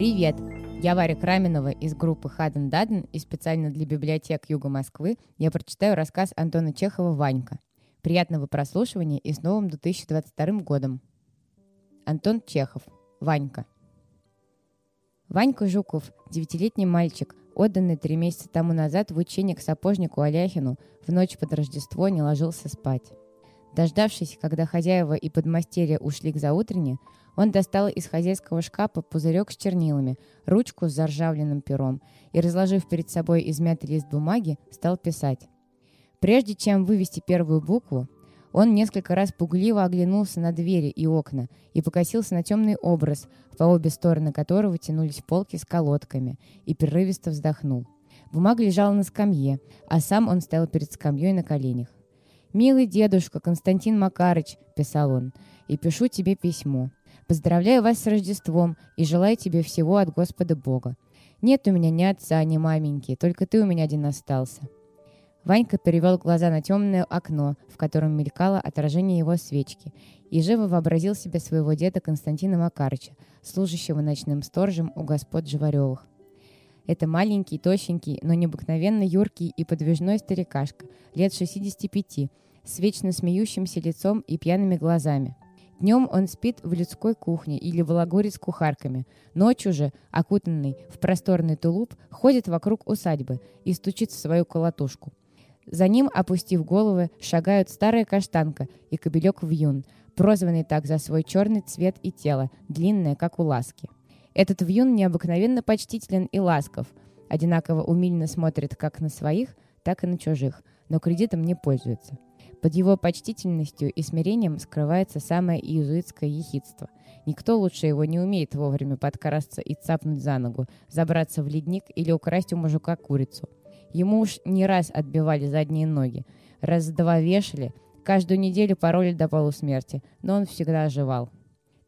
Привет! Я Варя Краменова из группы Хаден Даден и специально для библиотек Юга Москвы я прочитаю рассказ Антона Чехова «Ванька». Приятного прослушивания и с новым 2022 годом. Антон Чехов. Ванька. Ванька Жуков, девятилетний мальчик, отданный три месяца тому назад в учение к сапожнику Аляхину, в ночь под Рождество не ложился спать. Дождавшись, когда хозяева и подмастерья ушли к заутрене, он достал из хозяйского шкафа пузырек с чернилами, ручку с заржавленным пером и, разложив перед собой измятый лист бумаги, стал писать. Прежде чем вывести первую букву, он несколько раз пугливо оглянулся на двери и окна и покосился на темный образ, по обе стороны которого тянулись полки с колодками, и прерывисто вздохнул. Бумага лежала на скамье, а сам он стоял перед скамьей на коленях. «Милый дедушка Константин Макарыч», — писал он, — «и пишу тебе письмо. Поздравляю вас с Рождеством и желаю тебе всего от Господа Бога. Нет у меня ни отца, ни маменьки, только ты у меня один остался». Ванька перевел глаза на темное окно, в котором мелькало отражение его свечки, и живо вообразил себе своего деда Константина Макарыча, служащего ночным сторожем у господ Живаревых. Это маленький, тощенький, но необыкновенно юркий и подвижной старикашка, лет 65, с вечно смеющимся лицом и пьяными глазами. Днем он спит в людской кухне или балагурит с кухарками. Ночью же, окутанный в просторный тулуп, ходит вокруг усадьбы и стучит в свою колотушку. За ним, опустив головы, шагают старая каштанка и кобелек вьюн, прозванный так за свой черный цвет и тело, длинное, как у ласки. Этот вьюн необыкновенно почтителен и ласков, одинаково умильно смотрит как на своих, так и на чужих, но кредитом не пользуется. Под его почтительностью и смирением скрывается самое иезуитское ехидство. Никто лучше его не умеет вовремя подкрасться и цапнуть за ногу, забраться в ледник или украсть у мужика курицу. Ему уж не раз отбивали задние ноги, раз два вешали, каждую неделю пароли до полусмерти, но он всегда оживал.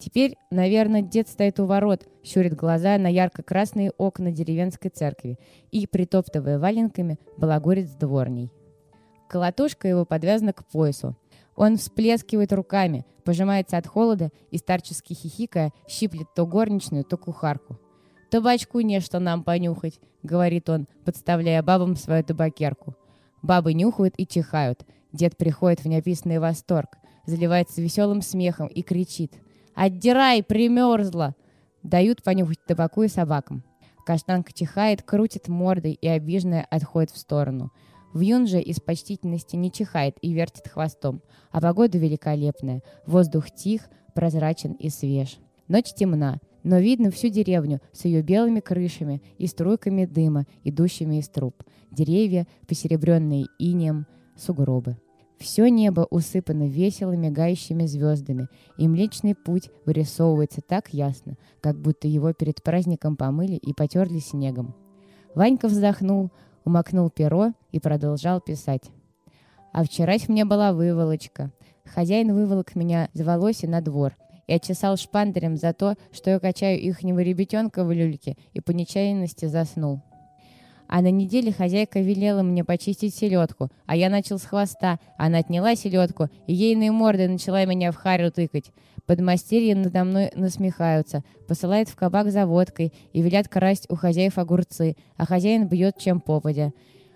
Теперь, наверное, дед стоит у ворот, щурит глаза на ярко-красные окна деревенской церкви и, притоптывая валенками, балагурит с дворней. Колотушка его подвязана к поясу. Он всплескивает руками, пожимается от холода и, старчески хихикая, щиплет то горничную, то кухарку. «Табачку нечто нам понюхать», — говорит он, подставляя бабам свою табакерку. Бабы нюхают и чихают. Дед приходит в неописанный восторг, заливается веселым смехом и кричит — «Отдирай, примерзла!» Дают понюхать табаку и собакам. Каштанка чихает, крутит мордой и обиженная отходит в сторону. Вьюн же из почтительности не чихает и вертит хвостом, а погода великолепная, воздух тих, прозрачен и свеж. Ночь темна, но видно всю деревню с ее белыми крышами и струйками дыма, идущими из труб, деревья, посеребренные инеем, сугробы. Все небо усыпано весело мигающими звездами, и Млечный Путь вырисовывается так ясно, как будто его перед праздником помыли и потерли снегом. Ванька вздохнул, умокнул перо и продолжал писать. «А вчерась мне была выволочка. Хозяин выволок меня за волосы на двор и отчесал шпандерем за то, что я качаю ихнего ребятенка в люльке и по нечаянности заснул. А на неделе хозяйка велела мне почистить селедку, а я начал с хвоста. Она отняла селедку, и ейной мордой начала меня в харю тыкать. Подмастерья надо мной насмехаются, посылает в кабак за водкой и велят красть у хозяев огурцы, а хозяин бьет чем попадя.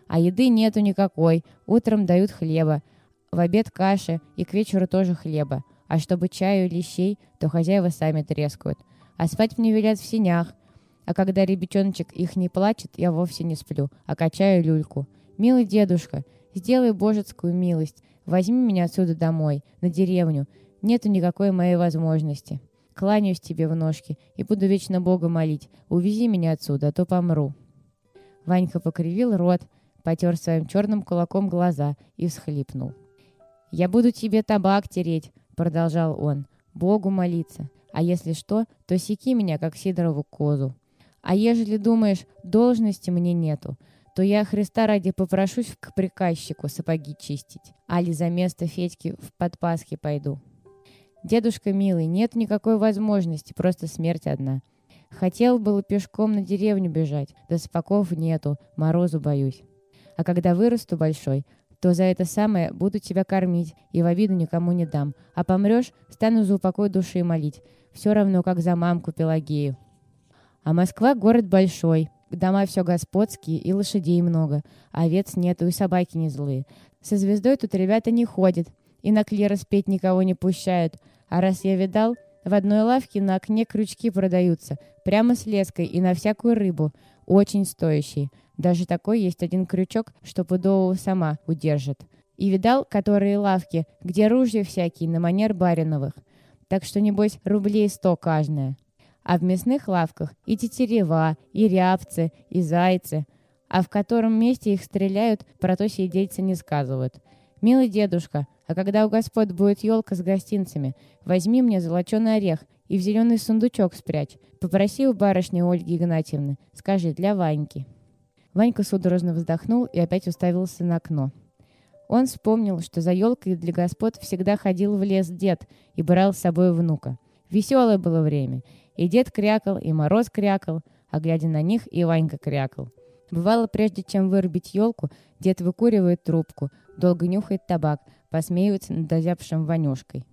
А еды нету никакой, утром дают хлеба, в обед каши и к вечеру тоже хлеба. А чтобы чаю или щей, то хозяева сами трескают. А спать мне велят в синях — а когда ребятеночек их не плачет, я вовсе не сплю, а качаю люльку. «Милый дедушка, сделай божецкую милость. Возьми меня отсюда домой, на деревню. Нету никакой моей возможности. Кланяюсь тебе в ножки и буду вечно Бога молить. Увези меня отсюда, а то помру». Ванька покривил рот, потер своим черным кулаком глаза и всхлипнул. «Я буду тебе табак тереть», — продолжал он, — «Богу молиться. А если что, то секи меня, как Сидорову козу. А ежели думаешь, должности мне нету, то я Христа ради попрошусь к приказчику сапоги чистить, али за место Федьки в подпаске пойду. Дедушка милый, нет никакой возможности, просто смерть одна. Хотел было пешком на деревню бежать, да сапогов нету, морозу боюсь. А когда вырасту большой, то за это самое буду тебя кормить и в обиду никому не дам. А помрешь, стану за упокой души молить, все равно, как за мамку Пелагею. А Москва — город большой, дома все господские и лошадей много, овец нету и собаки не злые. Со звездой тут ребята не ходят, и на клера спеть никого не пущают. А раз я видал, в одной лавке на окне крючки продаются, прямо с леской и на всякую рыбу, очень стоящие. Даже такой есть один крючок, что пудового сама удержит. И видал, которые лавки, где ружья всякие на манер бариновых. Так что, небось, рублей сто каждая. А в мясных лавках и тетерева, и рябцы, и зайцы. А в котором месте их стреляют, про то сидельцы не сказывают. «Милый дедушка, а когда у господ будет елка с гостинцами, возьми мне золоченый орех и в зеленый сундучок спрячь. Попроси у барышни Ольги Игнатьевны. Скажи, для Ваньки». Ванька судорожно вздохнул и опять уставился на окно. Он вспомнил, что за елкой для господ всегда ходил в лес дед и брал с собой внука. Веселое было время. И дед крякал, и мороз крякал, а глядя на них, и Ванька крякал. Бывало, прежде чем вырубить елку, дед выкуривает трубку, долго нюхает табак, посмеивается над озябшим Ванюшкой.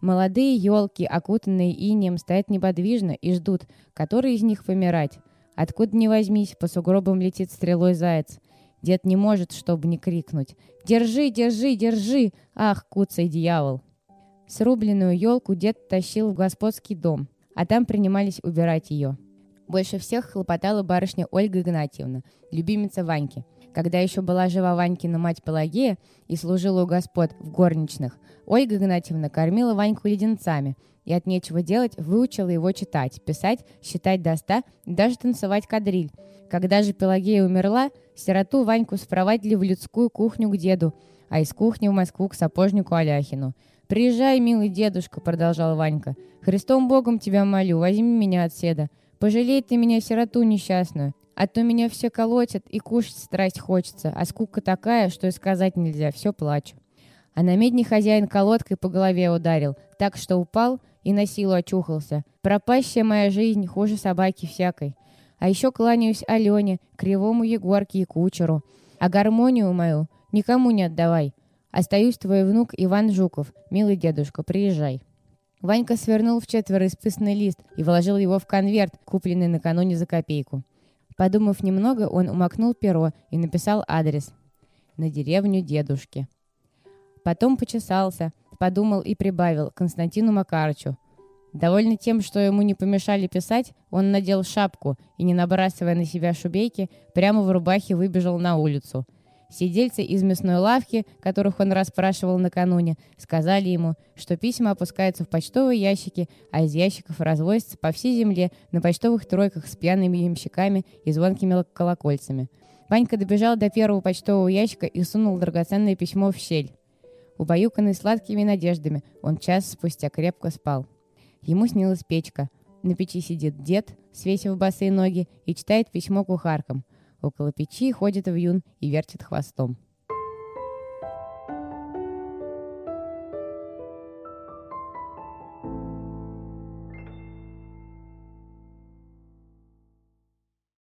Молодые елки, окутанные инеем, стоят неподвижно и ждут, который из них помирать. Откуда ни возьмись, по сугробам летит стрелой заяц. Дед не может, чтобы не крикнуть. «Держи, держи, держи! Ах, куцый дьявол!» Срубленную елку дед тащил в господский дом, а там принимались убирать ее. Больше всех хлопотала барышня Ольга Игнатьевна, любимица Ваньки. Когда еще была жива Ванькина мать Пелагея и служила у господ в горничных, Ольга Игнатьевна кормила Ваньку леденцами и от нечего делать выучила его читать, писать, считать до ста и даже танцевать кадриль. Когда же Пелагея умерла, сироту Ваньку спровадили в людскую кухню к деду, а из кухни в Москву к сапожнику Аляхину. «Приезжай, милый дедушка», — продолжал Ванька. «Христом Богом тебя молю, возьми меня от седа. Пожалей ты меня, сироту несчастную, а то меня все колотят и кушать страсть хочется, а скука такая, что и сказать нельзя, все плачу». А на медне хозяин колодкой по голове ударил, так что упал и на силу очухался. Пропащая моя жизнь хуже собаки всякой. А еще кланяюсь Алене, кривому Егорке и кучеру. А гармонию мою никому не отдавай. Остаюсь твой внук Иван Жуков. Милый дедушка, приезжай. Ванька свернул в четверо исписанный лист и вложил его в конверт, купленный накануне за копейку. Подумав немного, он умокнул перо и написал адрес. На деревню дедушки. Потом почесался, подумал и прибавил Константину Макарычу. Довольно тем, что ему не помешали писать, он надел шапку и, не набрасывая на себя шубейки, прямо в рубахе выбежал на улицу. Сидельцы из мясной лавки, которых он расспрашивал накануне, сказали ему, что письма опускаются в почтовые ящики, а из ящиков развозятся по всей земле на почтовых тройках с пьяными ямщиками и звонкими колокольцами. Ванька добежал до первого почтового ящика и сунул драгоценное письмо в щель. Убаюканный сладкими надеждами, он час спустя крепко спал. Ему снилась печка. На печи сидит дед, свесив босые ноги, и читает письмо кухаркам. Около печи ходит вьюн и вертит хвостом.